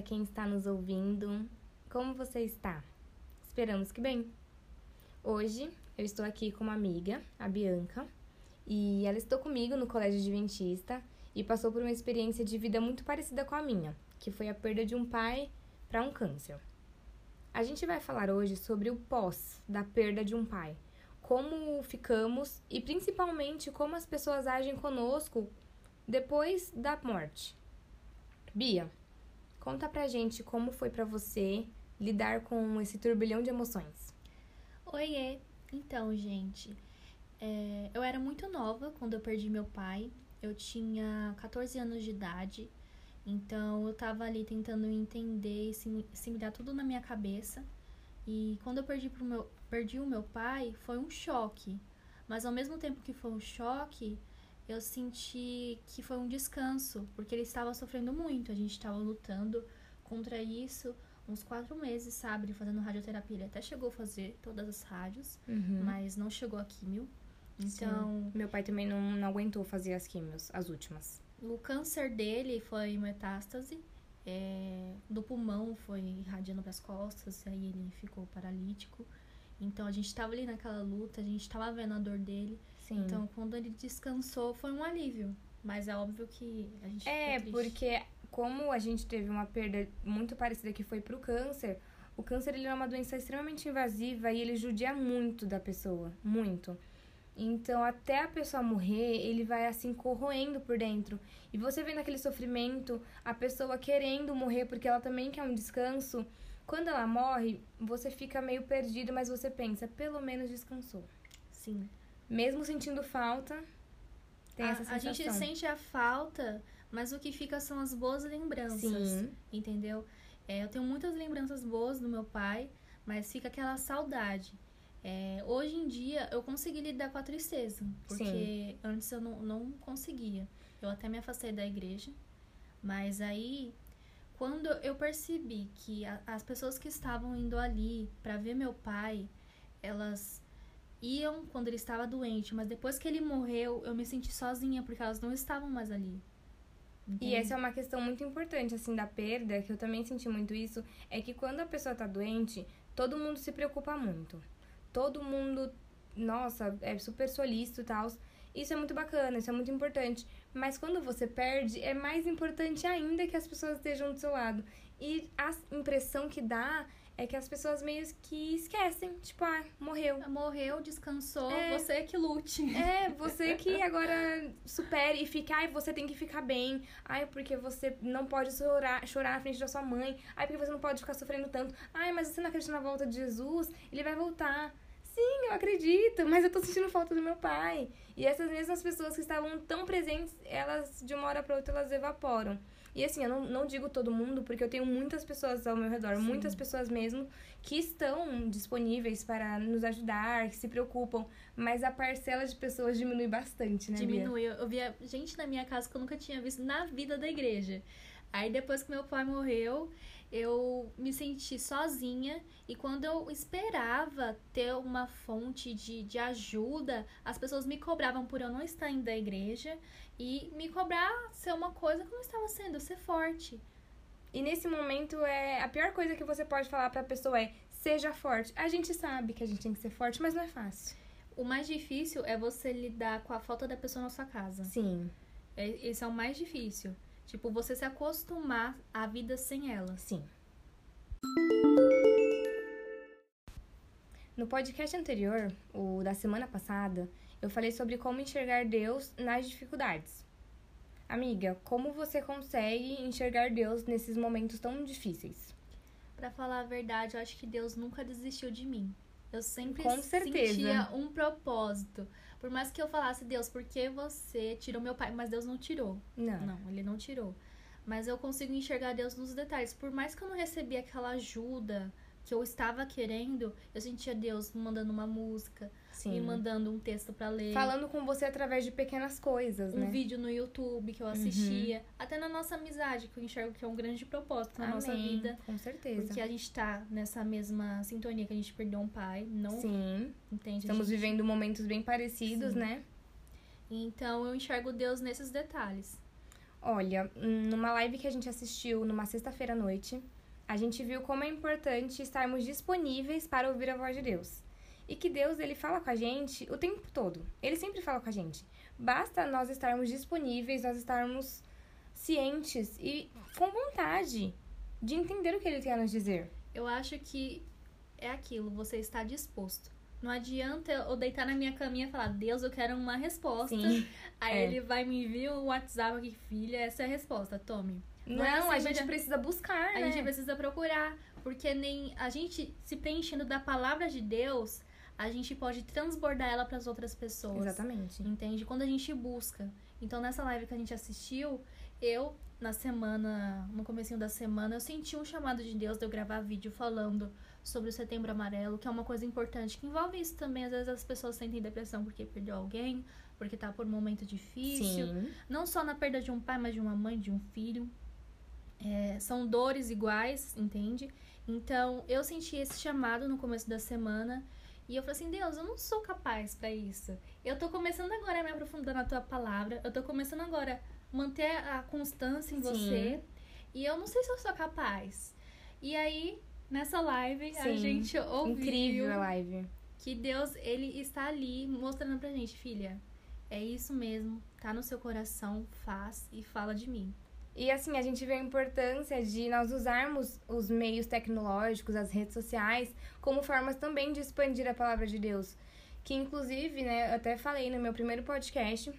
para quem está nos ouvindo. Como você está? Esperamos que bem. Hoje eu estou aqui com uma amiga, a Bianca, e ela estudou comigo no colégio adventista e passou por uma experiência de vida muito parecida com a minha, que foi a perda de um pai para um câncer. A gente vai falar hoje sobre o pós da perda de um pai, como ficamos e principalmente como as pessoas agem conosco depois da morte. Bia, conta pra gente como foi para você lidar com esse turbilhão de emoções. Oiê! Então, gente, é, eu era muito nova quando eu perdi meu pai. Eu tinha 14 anos de idade. Então, eu tava ali tentando entender e assimilar tudo na minha cabeça. E quando eu perdi, pro meu, perdi o meu pai, foi um choque. Mas ao mesmo tempo que foi um choque, eu senti que foi um descanso, porque ele estava sofrendo muito. A gente estava lutando contra isso uns quatro meses, sabe? Fazendo radioterapia. Ele até chegou a fazer todas as rádios, Uhum. mas não chegou a químio. Então, Sim. meu pai também não, não aguentou fazer as químios, as últimas. o câncer dele foi metástase. é, do pulmão foi irradiando para as costas, aí ele ficou paralítico. Então a gente estava ali naquela luta, a gente estava vendo a dor dele. Sim. Então quando ele descansou foi um alívio. Mas é óbvio que a gente É, porque como a gente teve uma perda muito parecida que foi pro câncer, o câncer ele é uma doença extremamente invasiva e ele judia muito da pessoa, muito. Então, até a pessoa morrer, ele vai assim corroendo por dentro. E você vendo aquele sofrimento, a pessoa querendo morrer porque ela também quer um descanso, quando ela morre, você fica meio perdido, mas você pensa, pelo menos descansou. Sim. Mesmo sentindo falta, tem a, essa a sensação. gente sente a falta, mas o que fica são as boas lembranças. Sim. Entendeu? É, eu tenho muitas lembranças boas do meu pai, mas fica aquela saudade. É, hoje em dia eu consegui lidar com a tristeza, porque Sim. antes eu não, não conseguia. Eu até me afastei da igreja, mas aí quando eu percebi que a- as pessoas que estavam indo ali para ver meu pai, elas iam quando ele estava doente, mas depois que ele morreu, eu me senti sozinha porque elas não estavam mais ali. E Entende? essa é uma questão muito importante, assim, da perda, que eu também senti muito isso, é que quando a pessoa tá doente, todo mundo se preocupa muito. Todo mundo, nossa, é super solícito e tal. Isso é muito bacana, isso é muito importante. Mas quando você perde, é mais importante ainda que as pessoas estejam do seu lado. E a impressão que dá é que as pessoas meio que esquecem. Tipo, ah, morreu. Morreu, descansou, É. você que lute. É, você que agora supere e fica, ai, você tem que ficar bem. Ai, porque você não pode chorar, chorar na frente da sua mãe. Ai, porque você não pode ficar sofrendo tanto. Ai, mas você não acredita na volta de Jesus? Ele vai voltar. Sim, eu acredito, mas eu tô sentindo falta do meu pai. E essas mesmas pessoas que estavam tão presentes, elas, de uma hora pra outra, elas evaporam. E assim, eu não, não digo todo mundo, porque eu tenho muitas pessoas ao meu redor, Sim. muitas pessoas mesmo, que estão disponíveis para nos ajudar, que se preocupam, mas a parcela de pessoas diminui bastante, né? Bia? Diminuiu. Eu via gente na minha casa que eu nunca tinha visto na vida da igreja. Aí depois que meu pai morreu, eu me senti sozinha e quando eu esperava ter uma fonte de, de ajuda, as pessoas me cobravam por eu não estar indo da igreja e me cobrar ser uma coisa que não estava sendo, ser forte. E nesse momento, é a pior coisa que você pode falar pra pessoa é seja forte. A gente sabe que a gente tem que ser forte, mas não é fácil. O mais difícil é você lidar com a falta da pessoa na sua casa. Sim, É- Esse é o mais difícil. Tipo, você se acostumar à vida sem ela. sim. No podcast anterior, o da semana passada, eu falei sobre como enxergar Deus nas dificuldades. Amiga, como você consegue enxergar Deus nesses momentos tão difíceis? Pra falar a verdade, eu acho que Deus nunca desistiu de mim. Eu sempre Com certeza. sentia um propósito. Por mais que eu falasse, Deus, por que você tirou meu pai? Mas Deus não tirou. Não. Não, ele não tirou. Mas eu consigo enxergar Deus nos detalhes. Por mais que eu não recebi aquela ajuda que eu estava querendo, eu sentia Deus mandando uma música, Sim. me mandando um texto pra ler. Falando com você através de pequenas coisas, um né? vídeo no YouTube que eu assistia. Até na nossa amizade, que eu enxergo que é um grande propósito na nossa Amém, vida. Com certeza. Porque a gente tá nessa mesma sintonia que a gente perdeu um pai, não Sim. entende? Estamos gente- vivendo momentos bem parecidos, Sim. né? Então eu enxergo Deus nesses detalhes. Olha, numa live que a gente assistiu numa sexta-feira à noite, a gente viu como é importante estarmos disponíveis para ouvir a voz de Deus. E que Deus, ele fala com a gente o tempo todo. Ele sempre fala com a gente. Basta nós estarmos disponíveis, nós estarmos cientes e com vontade de entender o que ele quer nos dizer. Eu acho que é aquilo, você está disposto. Não adianta eu deitar na minha caminha e falar, Deus, eu quero uma resposta. Sim, Aí é. ele vai me enviar um WhatsApp aqui, filha, essa é a resposta, tome. Não, é assim, a gente é- precisa buscar, A né? gente precisa procurar, porque nem a gente se preenchendo da palavra de Deus, a gente pode transbordar ela para as outras pessoas. Exatamente. Entende? Quando a gente busca. Então, nessa live que a gente assistiu, eu, na semana, no comecinho da semana, eu senti um chamado de Deus de eu gravar vídeo falando sobre o setembro amarelo, que é uma coisa importante, que envolve isso também. Às vezes as pessoas sentem depressão porque perdeu alguém, porque tá por um momento difícil. Sim. Não só na perda de um pai, mas de uma mãe, de um filho. É, são dores iguais, entende? Então, eu senti esse chamado no começo da semana. E eu falei assim, Deus, eu não sou capaz pra isso. Eu tô começando agora a me aprofundar na tua palavra. Eu tô começando agora a manter a constância em Sim. você. E eu não sei se eu sou capaz. E aí, nessa live, a Sim. gente ouviu Incrível a live. que Deus, ele está ali mostrando pra gente, filha, é isso mesmo, tá no seu coração, faz e fala de mim. E assim, a gente vê a importância de nós usarmos os meios tecnológicos, as redes sociais, como formas também de expandir a palavra de Deus. Que inclusive, né, eu até falei no meu primeiro podcast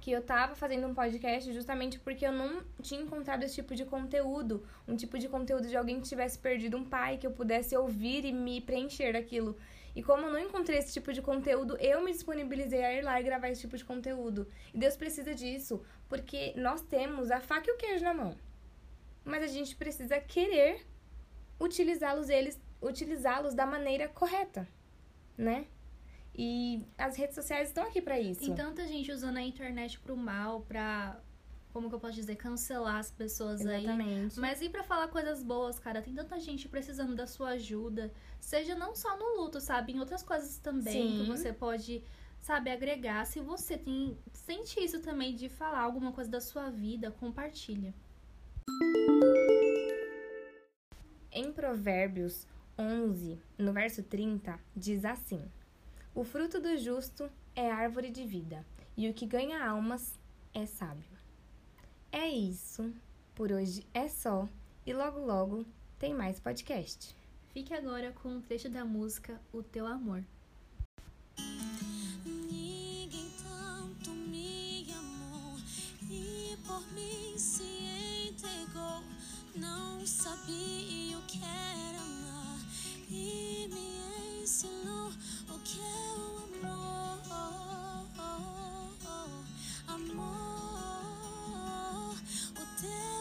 que eu tava fazendo um podcast justamente porque eu não tinha encontrado esse tipo de conteúdo, um tipo de conteúdo de alguém que tivesse perdido um pai, que eu pudesse ouvir e me preencher daquilo. E como eu não encontrei esse tipo de conteúdo, eu me disponibilizei a ir lá e gravar esse tipo de conteúdo. E Deus precisa disso, porque nós temos a faca e o queijo na mão. Mas a gente precisa querer utilizá-los eles, utilizá-los da maneira correta, né? E as redes sociais estão aqui para isso. Tem tanta gente usando a internet pro mal, pra, como que eu posso dizer, cancelar as pessoas aí. Exatamente. Mas e pra falar coisas boas, cara? Tem tanta gente precisando da sua ajuda. Seja não só no luto, sabe? Em outras coisas também que Sim. você pode, sabe, agregar. Se você tem sente isso também de falar alguma coisa da sua vida, compartilha. Em Provérbios 11, no verso 30, diz assim: O fruto do justo é árvore de vida, e o que ganha almas é sábio isso. Por hoje é só. E logo, logo tem mais podcast. Fique agora com um trecho da música O Teu Amor. Ninguém tanto me amou e por mim se entregou. Não sabia o que era amar e me ensinou o que é o amor. Amor. still